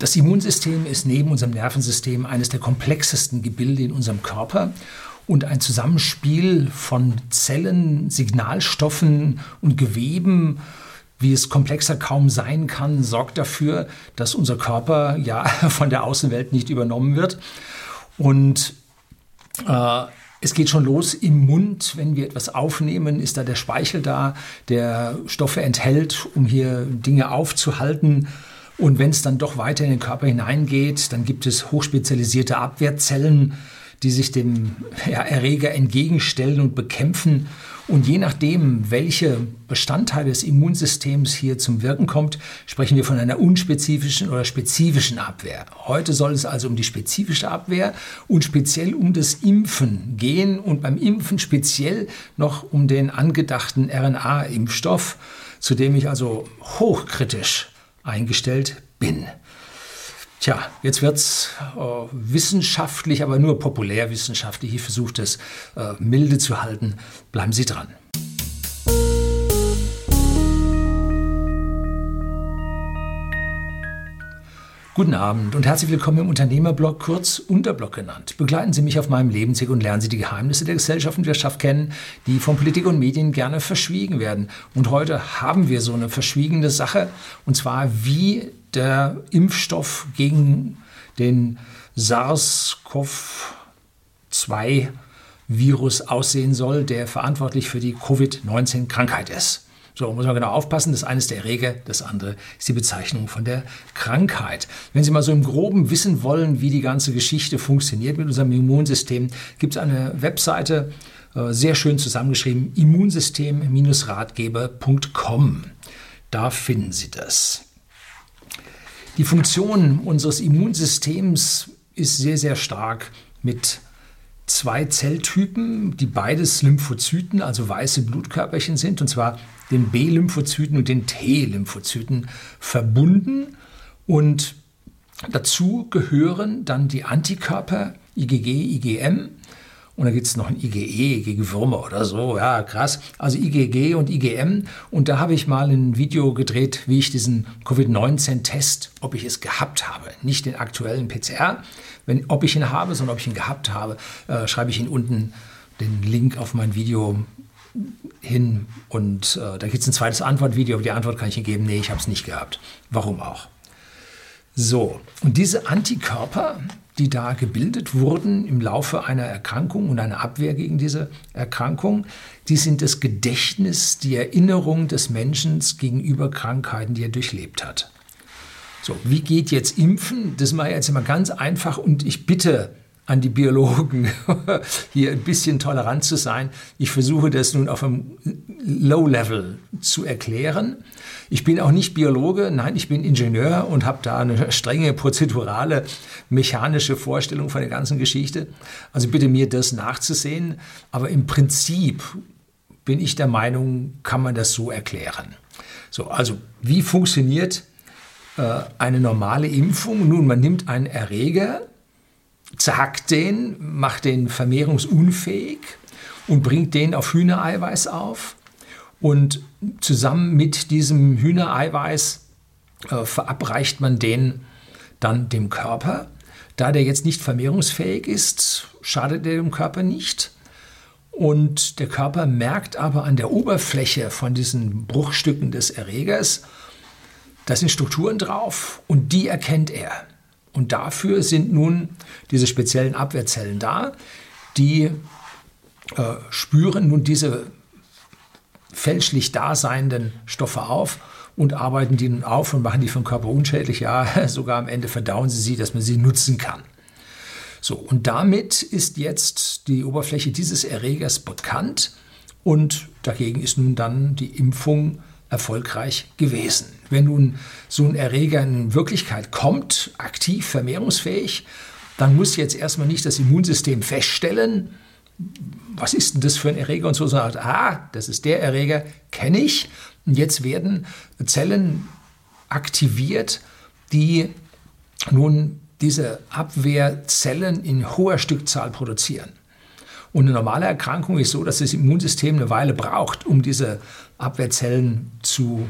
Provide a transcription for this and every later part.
Das Immunsystem ist neben unserem Nervensystem eines der komplexesten Gebilde in unserem Körper und ein Zusammenspiel von Zellen, Signalstoffen und Geweben, wie es komplexer kaum sein kann, sorgt dafür, dass unser Körper ja von der Außenwelt nicht übernommen wird. Und äh, es geht schon los im Mund, wenn wir etwas aufnehmen, ist da der Speichel da, der Stoffe enthält, um hier Dinge aufzuhalten. Und wenn es dann doch weiter in den Körper hineingeht, dann gibt es hochspezialisierte Abwehrzellen, die sich dem ja, Erreger entgegenstellen und bekämpfen. Und je nachdem, welche Bestandteile des Immunsystems hier zum Wirken kommt, sprechen wir von einer unspezifischen oder spezifischen Abwehr. Heute soll es also um die spezifische Abwehr und speziell um das Impfen gehen und beim Impfen speziell noch um den angedachten RNA-Impfstoff, zu dem ich also hochkritisch eingestellt bin. Tja, jetzt wird es äh, wissenschaftlich, aber nur populärwissenschaftlich. Ich versuche das äh, milde zu halten. Bleiben Sie dran. Guten Abend und herzlich willkommen im Unternehmerblog, kurz Unterblog genannt. Begleiten Sie mich auf meinem Lebensweg und lernen Sie die Geheimnisse der Gesellschaft und Wirtschaft kennen, die von Politik und Medien gerne verschwiegen werden. Und heute haben wir so eine verschwiegene Sache, und zwar wie der Impfstoff gegen den SARS-CoV-2 Virus aussehen soll, der verantwortlich für die Covid-19-Krankheit ist. So, muss man genau aufpassen. Das eine ist der Erreger, das andere ist die Bezeichnung von der Krankheit. Wenn Sie mal so im Groben wissen wollen, wie die ganze Geschichte funktioniert mit unserem Immunsystem, gibt es eine Webseite, äh, sehr schön zusammengeschrieben, immunsystem-ratgeber.com. Da finden Sie das. Die Funktion unseres Immunsystems ist sehr, sehr stark mit zwei Zelltypen, die beides Lymphozyten, also weiße Blutkörperchen sind, und zwar den B-Lymphozyten und den T-Lymphozyten verbunden. Und dazu gehören dann die Antikörper IgG, IgM. Und da gibt es noch ein IgE gegen Würmer oder so. Ja, krass. Also IgG und IgM. Und da habe ich mal ein Video gedreht, wie ich diesen Covid-19-Test, ob ich es gehabt habe. Nicht den aktuellen PCR, wenn, ob ich ihn habe, sondern ob ich ihn gehabt habe, äh, schreibe ich Ihnen unten den Link auf mein Video hin und äh, da gibt es ein zweites Antwortvideo, aber die Antwort kann ich Ihnen geben, nee, ich habe es nicht gehabt. Warum auch? So, und diese Antikörper, die da gebildet wurden im Laufe einer Erkrankung und einer Abwehr gegen diese Erkrankung, die sind das Gedächtnis, die Erinnerung des Menschen gegenüber Krankheiten, die er durchlebt hat. So, wie geht jetzt Impfen? Das mache ich jetzt immer ganz einfach und ich bitte an die Biologen, hier ein bisschen tolerant zu sein. Ich versuche das nun auf einem Low-Level zu erklären. Ich bin auch nicht Biologe, nein, ich bin Ingenieur und habe da eine strenge prozedurale, mechanische Vorstellung von der ganzen Geschichte. Also bitte mir das nachzusehen. Aber im Prinzip bin ich der Meinung, kann man das so erklären. So, also wie funktioniert äh, eine normale Impfung? Nun, man nimmt einen Erreger, zerhackt den, macht den vermehrungsunfähig und bringt den auf Hühnereiweiß auf. Und zusammen mit diesem Hühnereiweiß äh, verabreicht man den dann dem Körper. Da der jetzt nicht vermehrungsfähig ist, schadet er dem Körper nicht. Und der Körper merkt aber an der Oberfläche von diesen Bruchstücken des Erregers, da sind Strukturen drauf und die erkennt er. Und dafür sind nun diese speziellen Abwehrzellen da, die äh, spüren nun diese fälschlich daseinenden Stoffe auf und arbeiten die nun auf und machen die den Körper unschädlich. Ja, sogar am Ende verdauen sie sie, dass man sie nutzen kann. So, und damit ist jetzt die Oberfläche dieses Erregers bekannt und dagegen ist nun dann die Impfung erfolgreich gewesen. Wenn nun so ein Erreger in Wirklichkeit kommt, aktiv, vermehrungsfähig, dann muss jetzt erstmal nicht das Immunsystem feststellen, was ist denn das für ein Erreger und so, sondern ah, das ist der Erreger, kenne ich. Und jetzt werden Zellen aktiviert, die nun diese Abwehrzellen in hoher Stückzahl produzieren. Und eine normale Erkrankung ist so, dass das Immunsystem eine Weile braucht, um diese Abwehrzellen zu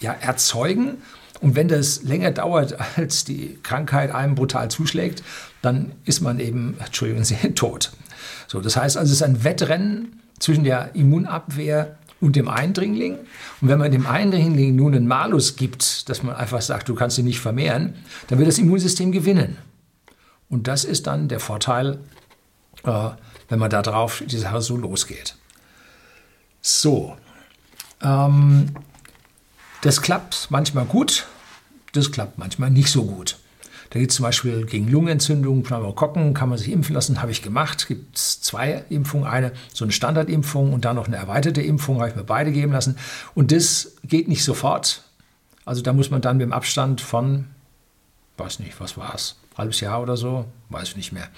ja, erzeugen. Und wenn das länger dauert, als die Krankheit einem brutal zuschlägt, dann ist man eben, Entschuldigen Sie, tot. So, das heißt also, es ist ein Wettrennen zwischen der Immunabwehr und dem Eindringling. Und wenn man dem Eindringling nun einen Malus gibt, dass man einfach sagt, du kannst ihn nicht vermehren, dann wird das Immunsystem gewinnen. Und das ist dann der Vorteil, äh, wenn man darauf die Sache so losgeht. So, ähm, das klappt manchmal gut, das klappt manchmal nicht so gut. Da gibt es zum Beispiel gegen Lungenentzündung, Pneumokokken, kann man sich impfen lassen, habe ich gemacht. Gibt es zwei Impfungen, eine so eine Standardimpfung und dann noch eine erweiterte Impfung, habe ich mir beide geben lassen. Und das geht nicht sofort. Also da muss man dann mit dem Abstand von, weiß nicht, was war es, halbes Jahr oder so, weiß ich nicht mehr,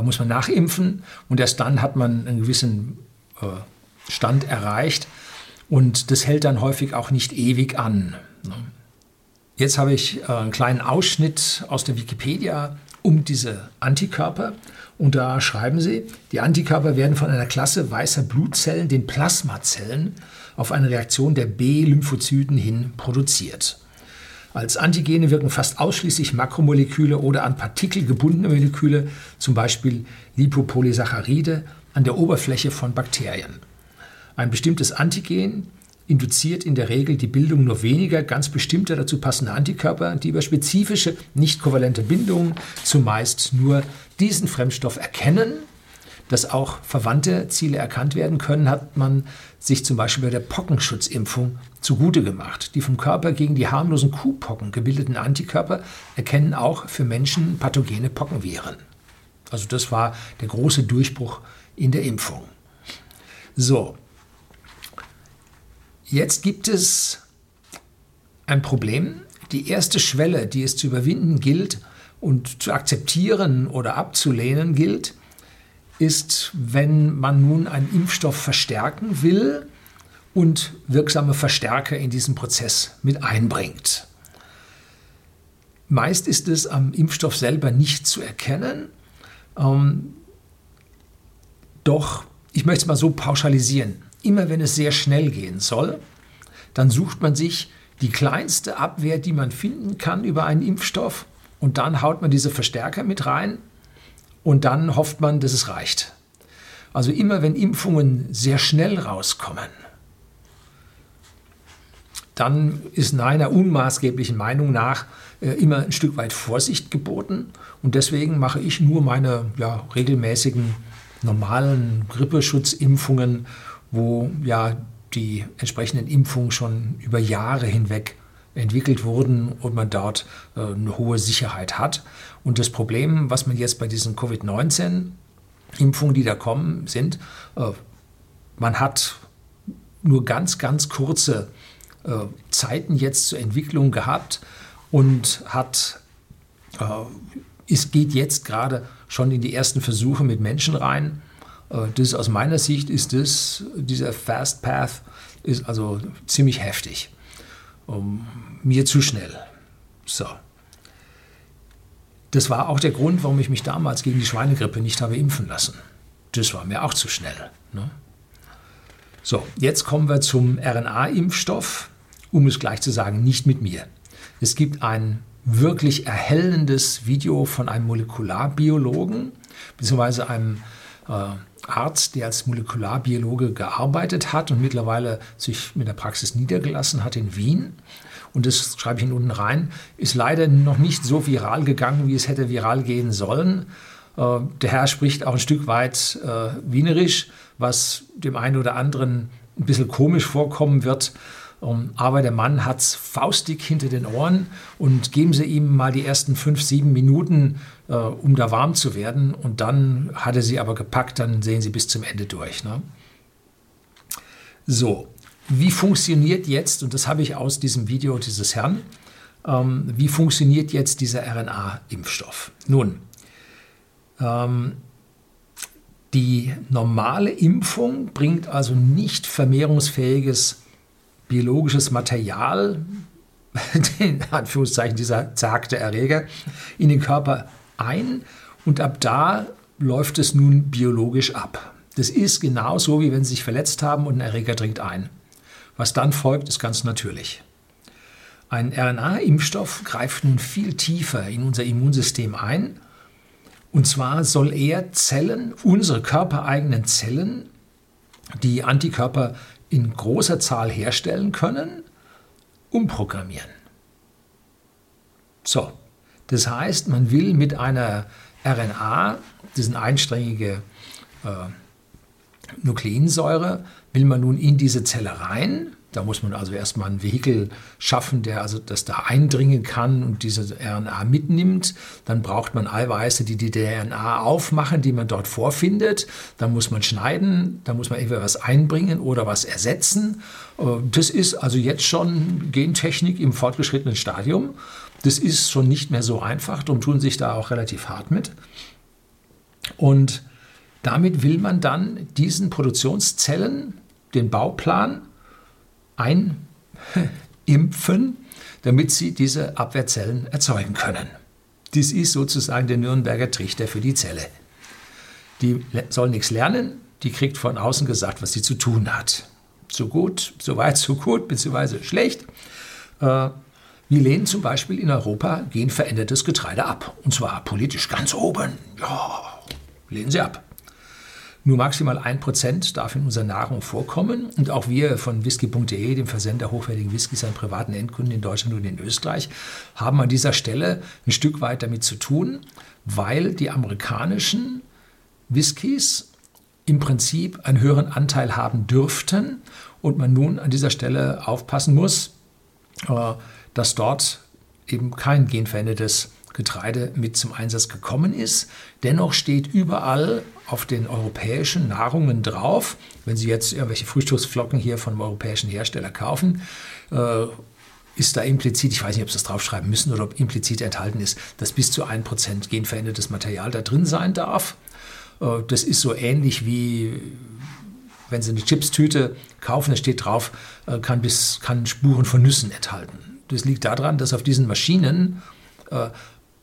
muss man nachimpfen und erst dann hat man einen gewissen äh, Stand erreicht. Und das hält dann häufig auch nicht ewig an. Ne? Jetzt habe ich äh, einen kleinen Ausschnitt aus der Wikipedia um diese Antikörper. Und da schreiben sie, die Antikörper werden von einer Klasse weißer Blutzellen, den Plasmazellen, auf eine Reaktion der B-Lymphozyten hin produziert. Als Antigene wirken fast ausschließlich Makromoleküle oder an Partikel gebundene Moleküle, zum Beispiel Lipopolysaccharide, an der Oberfläche von Bakterien. Ein bestimmtes Antigen induziert in der Regel die Bildung nur weniger ganz bestimmter dazu passender Antikörper, die über spezifische, nicht kovalente Bindungen zumeist nur diesen Fremdstoff erkennen. Dass auch verwandte Ziele erkannt werden können, hat man sich zum Beispiel bei der Pockenschutzimpfung zugute gemacht. Die vom Körper gegen die harmlosen Kuhpocken gebildeten Antikörper erkennen auch für Menschen pathogene Pockenviren. Also das war der große Durchbruch in der Impfung. So, Jetzt gibt es ein Problem. Die erste Schwelle, die es zu überwinden gilt und zu akzeptieren oder abzulehnen gilt, ist, wenn man nun einen Impfstoff verstärken will und wirksame Verstärker in diesen Prozess mit einbringt. Meist ist es am Impfstoff selber nicht zu erkennen. Ähm, doch, ich möchte es mal so pauschalisieren immer wenn es sehr schnell gehen soll, dann sucht man sich die kleinste Abwehr, die man finden kann über einen Impfstoff und dann haut man diese Verstärker mit rein und dann hofft man, dass es reicht. Also immer wenn Impfungen sehr schnell rauskommen, dann ist meiner unmaßgeblichen Meinung nach äh, immer ein Stück weit Vorsicht geboten. Und deswegen mache ich nur meine ja, regelmäßigen normalen Grippeschutzimpfungen wo ja die entsprechenden Impfungen schon über Jahre hinweg entwickelt wurden und man dort äh, eine hohe Sicherheit hat. Und das Problem, was man jetzt bei diesen Covid-19-Impfungen, die da kommen, sind, äh, man hat nur ganz, ganz kurze äh, Zeiten jetzt zur Entwicklung gehabt und hat, es geht jetzt gerade schon in die ersten Versuche mit Menschen rein. Das aus meiner Sicht ist das, dieser Fast Path ist also ziemlich heftig. Um, mir zu schnell. So. Das war auch der Grund, warum ich mich damals gegen die Schweinegrippe nicht habe impfen lassen. Das war mir auch zu schnell. Ne? So, jetzt kommen wir zum RNA-Impfstoff, um es gleich zu sagen, nicht mit mir. Es gibt ein wirklich erhellendes Video von einem Molekularbiologen, beziehungsweise einem Arzt, der als Molekularbiologe gearbeitet hat und mittlerweile sich mit der Praxis niedergelassen hat in Wien. Und das schreibe ich Ihnen unten rein, ist leider noch nicht so viral gegangen, wie es hätte viral gehen sollen. Äh, der Herr spricht auch ein Stück weit äh, Wienerisch, was dem einen oder anderen ein bisschen komisch vorkommen wird. Ähm, aber der Mann hat es faustig hinter den Ohren und geben Sie ihm mal die ersten fünf, sieben Minuten, äh, um da warm zu werden. Und dann hat er sie aber gepackt, dann sehen Sie bis zum Ende durch. Ne? So, wie funktioniert jetzt, und das habe ich aus diesem Video dieses Herrn, ähm, wie funktioniert jetzt dieser RNA-Impfstoff? Nun, ähm, die normale Impfung bringt also nicht vermehrungsfähiges biologisches Material, in Anführungszeichen dieser zagte Erreger, in den Körper ein und ab da läuft es nun biologisch ab. Das ist genauso, wie wenn Sie sich verletzt haben und ein Erreger dringt ein. Was dann folgt, ist ganz natürlich. Ein RNA-Impfstoff greift nun viel tiefer in unser Immunsystem ein. Und zwar soll er Zellen, unsere körpereigenen Zellen, die Antikörper in großer Zahl herstellen können, umprogrammieren. So, das heißt, man will mit einer RNA, das ist einsträngige äh, Nukleinsäure, will man nun in diese Zelle rein. Da muss man also erstmal ein Vehikel schaffen, der also das da eindringen kann und diese RNA mitnimmt. Dann braucht man Eiweiße, die die DNA aufmachen, die man dort vorfindet. Dann muss man schneiden, dann muss man entweder was einbringen oder was ersetzen. Äh, das ist also jetzt schon Gentechnik im fortgeschrittenen Stadium. Das ist schon nicht mehr so einfach, darum tun sich da auch relativ hart mit. Und damit will man dann diesen Produktionszellen den Bauplan einimpfen, damit sie diese Abwehrzellen erzeugen können. Das ist sozusagen der Nürnberger Trichter für die Zelle. Die soll nichts lernen, die kriegt von außen gesagt, was sie zu tun hat. So gut, so weit, so gut, beziehungsweise schlecht. Äh, wir lehnen zum Beispiel in Europa genverändertes Getreide ab. Und zwar politisch ganz oben. Ja, lehnen sie ab. Nur maximal ein Prozent darf in unserer Nahrung vorkommen. Und auch wir von whisky.de, dem Versender hochwertigen Whiskys an privaten Endkunden in Deutschland und in Österreich, haben an dieser Stelle ein Stück weit damit zu tun, weil die amerikanischen Whiskys im Prinzip einen höheren Anteil haben dürften und man nun an dieser Stelle aufpassen muss, dass dort eben kein genverändertes Getreide mit zum Einsatz gekommen ist. Dennoch steht überall auf den europäischen Nahrungen drauf, wenn Sie jetzt irgendwelche Frühstücksflocken hier vom europäischen Hersteller kaufen, äh, ist da implizit, ich weiß nicht, ob Sie das draufschreiben müssen oder ob implizit enthalten ist, dass bis zu 1% genverändertes Material da drin sein darf. Äh, das ist so ähnlich wie wenn Sie eine Chipstüte kaufen, da steht drauf, äh, kann, bis, kann Spuren von Nüssen enthalten. Das liegt daran, dass auf diesen Maschinen äh,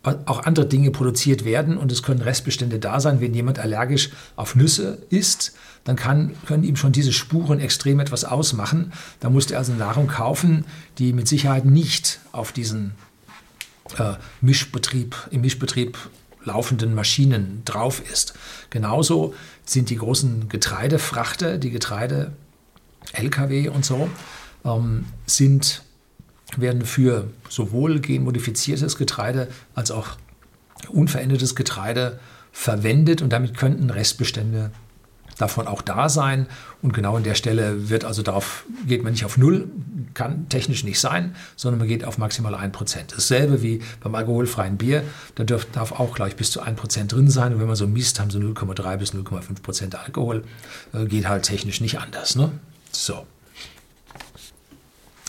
auch andere Dinge produziert werden und es können Restbestände da sein. Wenn jemand allergisch auf Nüsse isst, dann kann, können ihm schon diese Spuren extrem etwas ausmachen. Da muss er also Nahrung kaufen, die mit Sicherheit nicht auf diesen äh, Mischbetrieb, im Mischbetrieb laufenden Maschinen drauf ist. Genauso sind die großen Getreidefrachter, die Getreide-Lkw und so, ähm, sind werden für sowohl genmodifiziertes Getreide als auch unverändertes Getreide verwendet und damit könnten Restbestände davon auch da sein. Und genau an der Stelle wird also darauf, geht man nicht auf Null, kann technisch nicht sein, sondern man geht auf maximal 1%. Dasselbe wie beim alkoholfreien Bier, da darf, darf auch gleich bis zu 1% drin sein. Und wenn man so misst, haben so 0,3 bis 0,5% Alkohol. Äh, geht halt technisch nicht anders. Ne? So.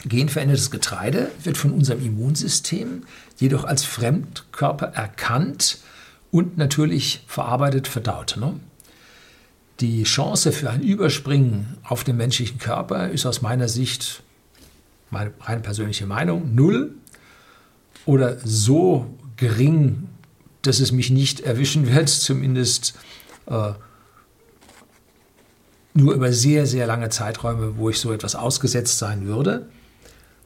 Genverändertes Getreide wird von unserem Immunsystem jedoch als Fremdkörper erkannt und natürlich verarbeitet, verdaut. Ne? Die Chance für ein Überspringen auf den menschlichen Körper ist aus meiner Sicht, meine rein persönliche Meinung, null oder so gering, dass es mich nicht erwischen wird, zumindest äh, nur über sehr, sehr lange Zeiträume, wo ich so etwas ausgesetzt sein würde.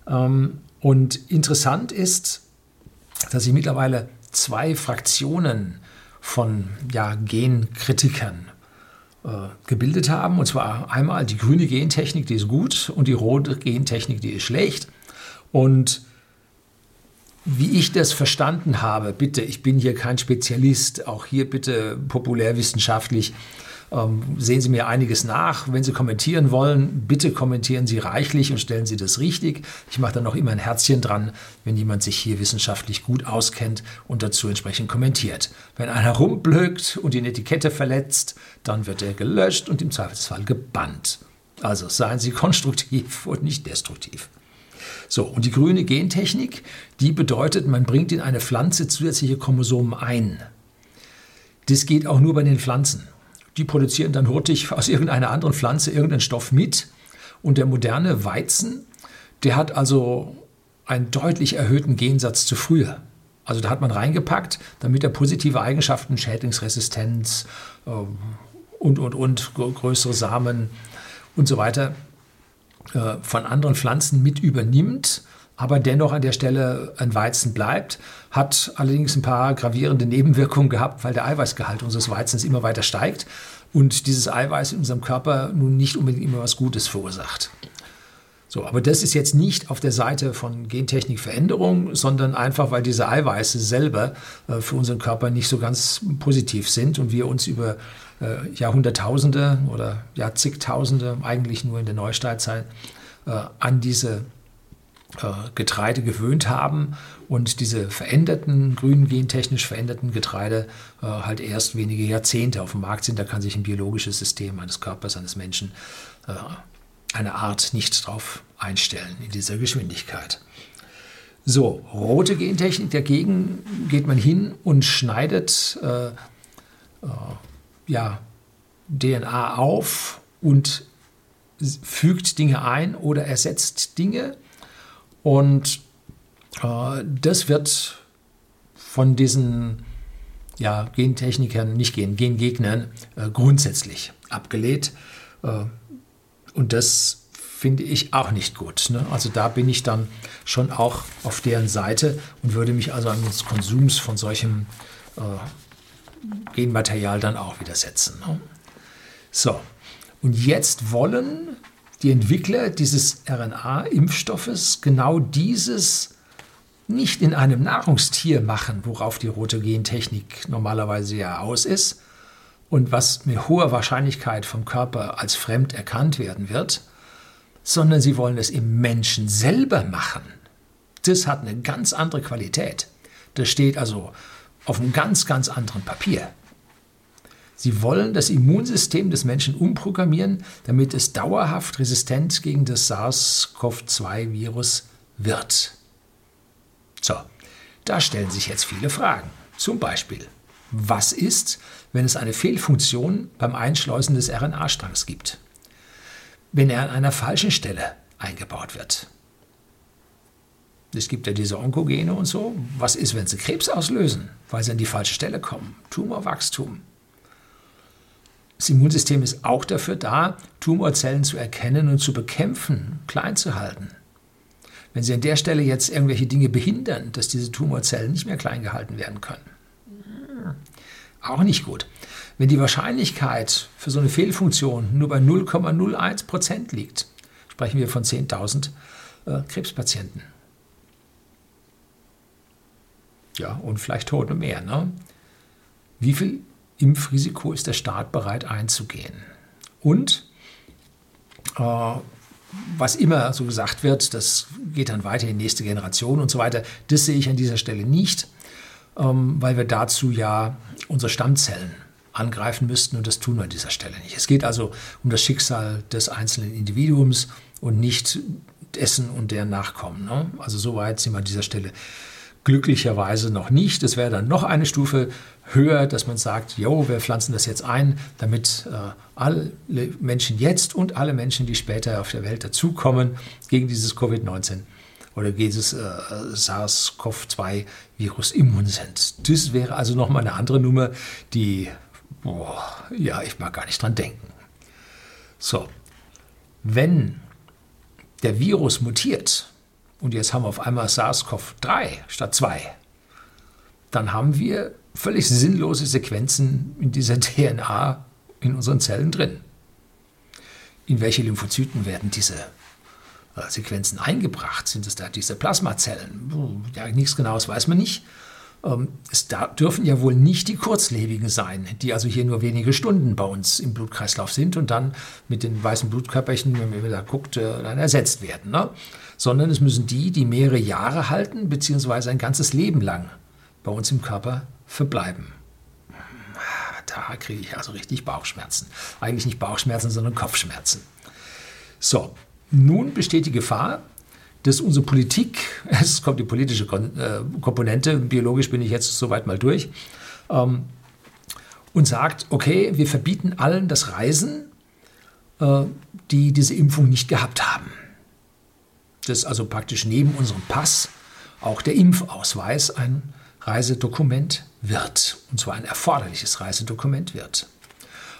Ähm, und interessant ist, dass sich mittlerweile zwei Fraktionen von ja, Genkritikern gebildet haben. Und zwar einmal die grüne Gentechnik, die ist gut, und die rote Gentechnik, die ist schlecht. Und wie ich das verstanden habe, bitte, ich bin hier kein Spezialist, auch hier bitte populärwissenschaftlich ähm, sehen Sie mir einiges nach. Wenn Sie kommentieren wollen, bitte kommentieren Sie reichlich und stellen Sie das richtig. Ich mache dann noch immer ein Herzchen dran, wenn jemand sich hier wissenschaftlich gut auskennt und dazu entsprechend kommentiert. Wenn einer rumblökt und die Etikette verletzt, dann wird er gelöscht und im Zweifelsfall gebannt. Also seien Sie konstruktiv und nicht destruktiv. So, und die grüne Gentechnik, die bedeutet, man bringt in eine Pflanze zusätzliche Chromosomen ein. Das geht auch nur bei den Pflanzen. Die produzieren dann hurtig aus irgendeiner anderen Pflanze irgendeinen Stoff mit. Und der moderne Weizen, der hat also einen deutlich erhöhten Gensatz zu früher. Also da hat man reingepackt, damit er positive Eigenschaften, Schädlingsresistenz äh, und, und, und, größere Samen und so weiter äh, von anderen Pflanzen mit übernimmt. Aber dennoch an der Stelle ein Weizen bleibt, hat allerdings ein paar gravierende Nebenwirkungen gehabt, weil der Eiweißgehalt unseres Weizens immer weiter steigt und dieses Eiweiß in unserem Körper nun nicht unbedingt immer was Gutes verursacht. So, aber das ist jetzt nicht auf der Seite von Gentechnikveränderung, sondern einfach, weil diese Eiweiße selber äh, für unseren Körper nicht so ganz positiv sind und wir uns über äh, Jahrhunderttausende oder Jahrzigtausende, eigentlich nur in der Neusteinzeit, äh, an diese Getreide gewöhnt haben und diese veränderten, grün gentechnisch veränderten Getreide äh, halt erst wenige Jahrzehnte auf dem Markt sind. Da kann sich ein biologisches System eines Körpers, eines Menschen äh, eine Art nicht drauf einstellen in dieser Geschwindigkeit. So, rote Gentechnik dagegen geht man hin und schneidet äh, äh, ja, DNA auf und fügt Dinge ein oder ersetzt Dinge und äh, das wird von diesen ja, Gentechnikern, nicht Gen, Gengegnern, äh, grundsätzlich abgelehnt. Äh, und das finde ich auch nicht gut. Ne? Also da bin ich dann schon auch auf deren Seite und würde mich also an des Konsums von solchem äh, Genmaterial dann auch widersetzen. Ne? So, und jetzt wollen die Entwickler dieses RNA-Impfstoffes genau dieses nicht in einem Nahrungstier machen, worauf die rote Gentechnik normalerweise ja aus ist und was mit hoher Wahrscheinlichkeit vom Körper als fremd erkannt werden wird, sondern sie wollen es im Menschen selber machen. Das hat eine ganz andere Qualität. Das steht also auf einem ganz, ganz anderen Papier. Sie wollen das Immunsystem des Menschen umprogrammieren, damit es dauerhaft resistent gegen das SARS-CoV-2-Virus wird. So, da stellen sich jetzt viele Fragen. Zum Beispiel, was ist, wenn es eine Fehlfunktion beim Einschleusen des RNA-Strangs gibt? Wenn er an einer falschen Stelle eingebaut wird? Es gibt ja diese Onkogene und so. Was ist, wenn sie Krebs auslösen, weil sie an die falsche Stelle kommen? Tumorwachstum. Das Immunsystem ist auch dafür da, Tumorzellen zu erkennen und zu bekämpfen, klein zu halten. Wenn Sie an der Stelle jetzt irgendwelche Dinge behindern, dass diese Tumorzellen nicht mehr klein gehalten werden können, auch nicht gut. Wenn die Wahrscheinlichkeit für so eine Fehlfunktion nur bei 0,01 Prozent liegt, sprechen wir von 10.000 äh, Krebspatienten. Ja, und vielleicht Tote mehr. Ne? Wie viel Impfrisiko ist der Staat bereit einzugehen. Und äh, was immer so gesagt wird, das geht dann weiter in die nächste Generation und so weiter, das sehe ich an dieser Stelle nicht, ähm, weil wir dazu ja unsere Stammzellen angreifen müssten und das tun wir an dieser Stelle nicht. Es geht also um das Schicksal des einzelnen Individuums und nicht dessen und deren Nachkommen. Ne? Also so weit sind wir an dieser Stelle glücklicherweise noch nicht. Das wäre dann noch eine Stufe höher, dass man sagt, jo, wir pflanzen das jetzt ein, damit äh, alle Menschen jetzt und alle Menschen, die später auf der Welt dazukommen, gegen dieses Covid-19 oder dieses äh, SARS-CoV-2-Virus immun sind. Das wäre also nochmal eine andere Nummer, die, boah, ja, ich mag gar nicht dran denken. So, wenn der Virus mutiert, und jetzt haben wir auf einmal SARS-CoV-3 statt 2, dann haben wir völlig sinnlose Sequenzen in dieser DNA in unseren Zellen drin. In welche Lymphozyten werden diese äh, Sequenzen eingebracht? Sind es da diese Plasmazellen? Ja, nichts Genaues weiß man nicht. Ähm, es dürfen ja wohl nicht die kurzlebigen sein, die also hier nur wenige Stunden bei uns im Blutkreislauf sind und dann mit den weißen Blutkörperchen, wenn man wieder guckt, äh, dann ersetzt werden. Ne? sondern es müssen die, die mehrere Jahre halten, beziehungsweise ein ganzes Leben lang bei uns im Körper verbleiben. Da kriege ich also richtig Bauchschmerzen. Eigentlich nicht Bauchschmerzen, sondern Kopfschmerzen. So, nun besteht die Gefahr, dass unsere Politik, es kommt die politische äh, Komponente, biologisch bin ich jetzt soweit mal durch, ähm, und sagt, okay, wir verbieten allen das Reisen, äh, die diese Impfung nicht gehabt haben dass also praktisch neben unserem Pass auch der Impfausweis ein Reisedokument wird, und zwar ein erforderliches Reisedokument wird.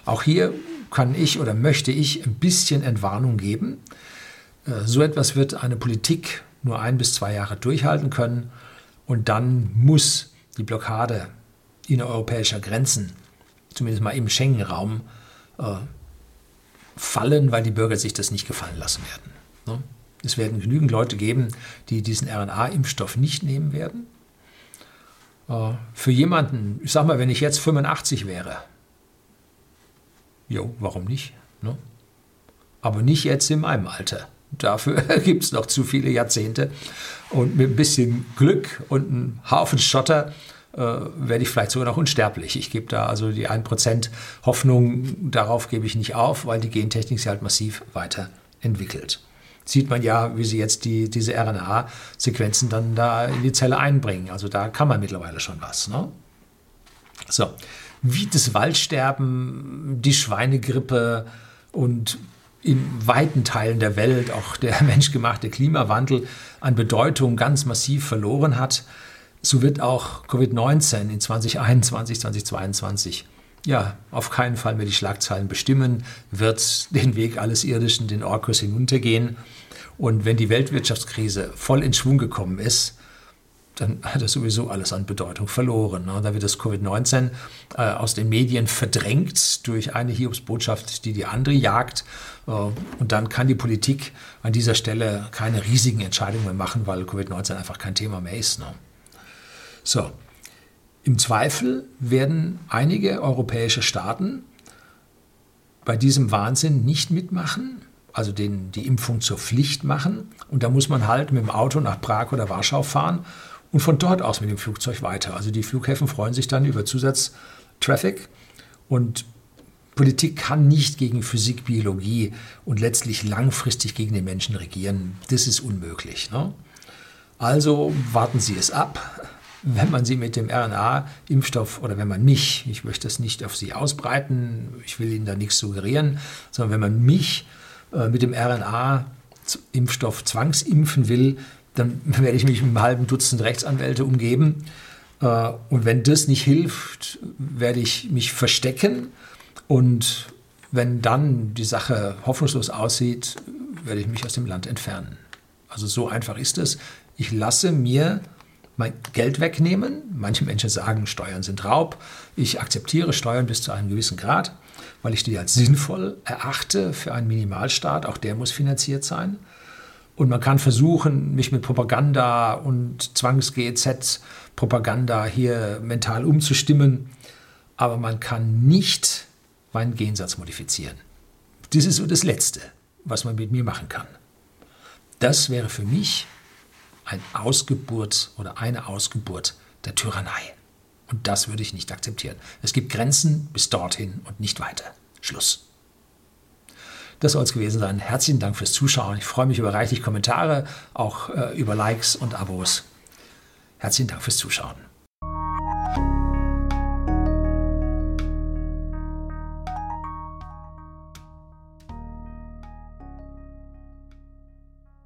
Auch hier kann ich oder möchte ich ein bisschen Entwarnung geben. Äh, so etwas wird eine Politik nur ein bis zwei Jahre durchhalten können und dann muss die Blockade innereuropäischer Grenzen, zumindest mal im Schengen-Raum, äh, fallen, weil die Bürger sich das nicht gefallen lassen werden. Ne? Es werden genügend Leute geben, die diesen RNA-Impfstoff nicht nehmen werden. Äh, für jemanden, ich sag mal, wenn ich jetzt 85 wäre, jo, warum nicht? Ne? Aber nicht jetzt in meinem Alter. Dafür gibt es noch zu viele Jahrzehnte. Und mit ein bisschen Glück und einem Haufen Schotter äh, werde ich vielleicht sogar noch unsterblich. Ich gebe da also die 1% Hoffnung, darauf gebe ich nicht auf, weil die Gentechnik sich halt massiv weiterentwickelt. Sieht man ja, wie sie jetzt die, diese RNA-Sequenzen dann da in die Zelle einbringen. Also da kann man mittlerweile schon was. Ne? So, wie das Waldsterben, die Schweinegrippe und in weiten Teilen der Welt auch der menschgemachte Klimawandel an Bedeutung ganz massiv verloren hat, so wird auch Covid-19 in 2021, 2022 ja auf keinen Fall mehr die Schlagzeilen bestimmen, wird den Weg alles Irdischen, den Orkus hinuntergehen. Und wenn die Weltwirtschaftskrise voll in Schwung gekommen ist, dann hat er sowieso alles an Bedeutung verloren. Ne? Da wird das Covid-19 äh, aus den Medien verdrängt durch eine Hiobsbotschaft, die die andere jagt. Äh, und dann kann die Politik an dieser Stelle keine riesigen Entscheidungen mehr machen, weil Covid-19 einfach kein Thema mehr ist. Ne? So, im Zweifel werden einige europäische Staaten bei diesem Wahnsinn nicht mitmachen, also den, die Impfung zur Pflicht machen. Und da muss man halt mit dem Auto nach Prag oder Warschau fahren und von dort aus mit dem Flugzeug weiter. Also die Flughäfen freuen sich dann über Zusatztraffic und Politik kann nicht gegen Physik, Biologie und letztlich langfristig gegen den Menschen regieren. Das ist unmöglich. Ne? Also warten Sie es ab wenn man sie mit dem RNA-Impfstoff oder wenn man mich, ich möchte das nicht auf Sie ausbreiten, ich will Ihnen da nichts suggerieren, sondern wenn man mich äh, mit dem RNA-Impfstoff zwangsimpfen will, dann werde ich mich mit einem halben Dutzend Rechtsanwälte umgeben. Äh, und wenn das nicht hilft, werde ich mich verstecken. Und wenn dann die Sache hoffnungslos aussieht, werde ich mich aus dem Land entfernen. Also so einfach ist es. Ich lasse mir mein Geld wegnehmen. Manche Menschen sagen, Steuern sind Raub. Ich akzeptiere Steuern bis zu einem gewissen Grad, weil ich die als sinnvoll erachte für einen Minimalstaat. Auch der muss finanziert sein. Und man kann versuchen, mich mit Propaganda und Zwangs-GEZ-Propaganda hier mental umzustimmen, aber man kann nicht meinen Gensatz modifizieren. Das ist so das Letzte, was man mit mir machen kann. Das wäre für mich ein Ausgeburt oder eine Ausgeburt der Tyrannei. Und das würde ich nicht akzeptieren. Es gibt Grenzen bis dorthin und nicht weiter. Schluss. Das soll es gewesen sein. Herzlichen Dank fürs Zuschauen. Ich freue mich über reichlich Kommentare, auch äh, über Likes und Abos. Herzlichen Dank fürs Zuschauen.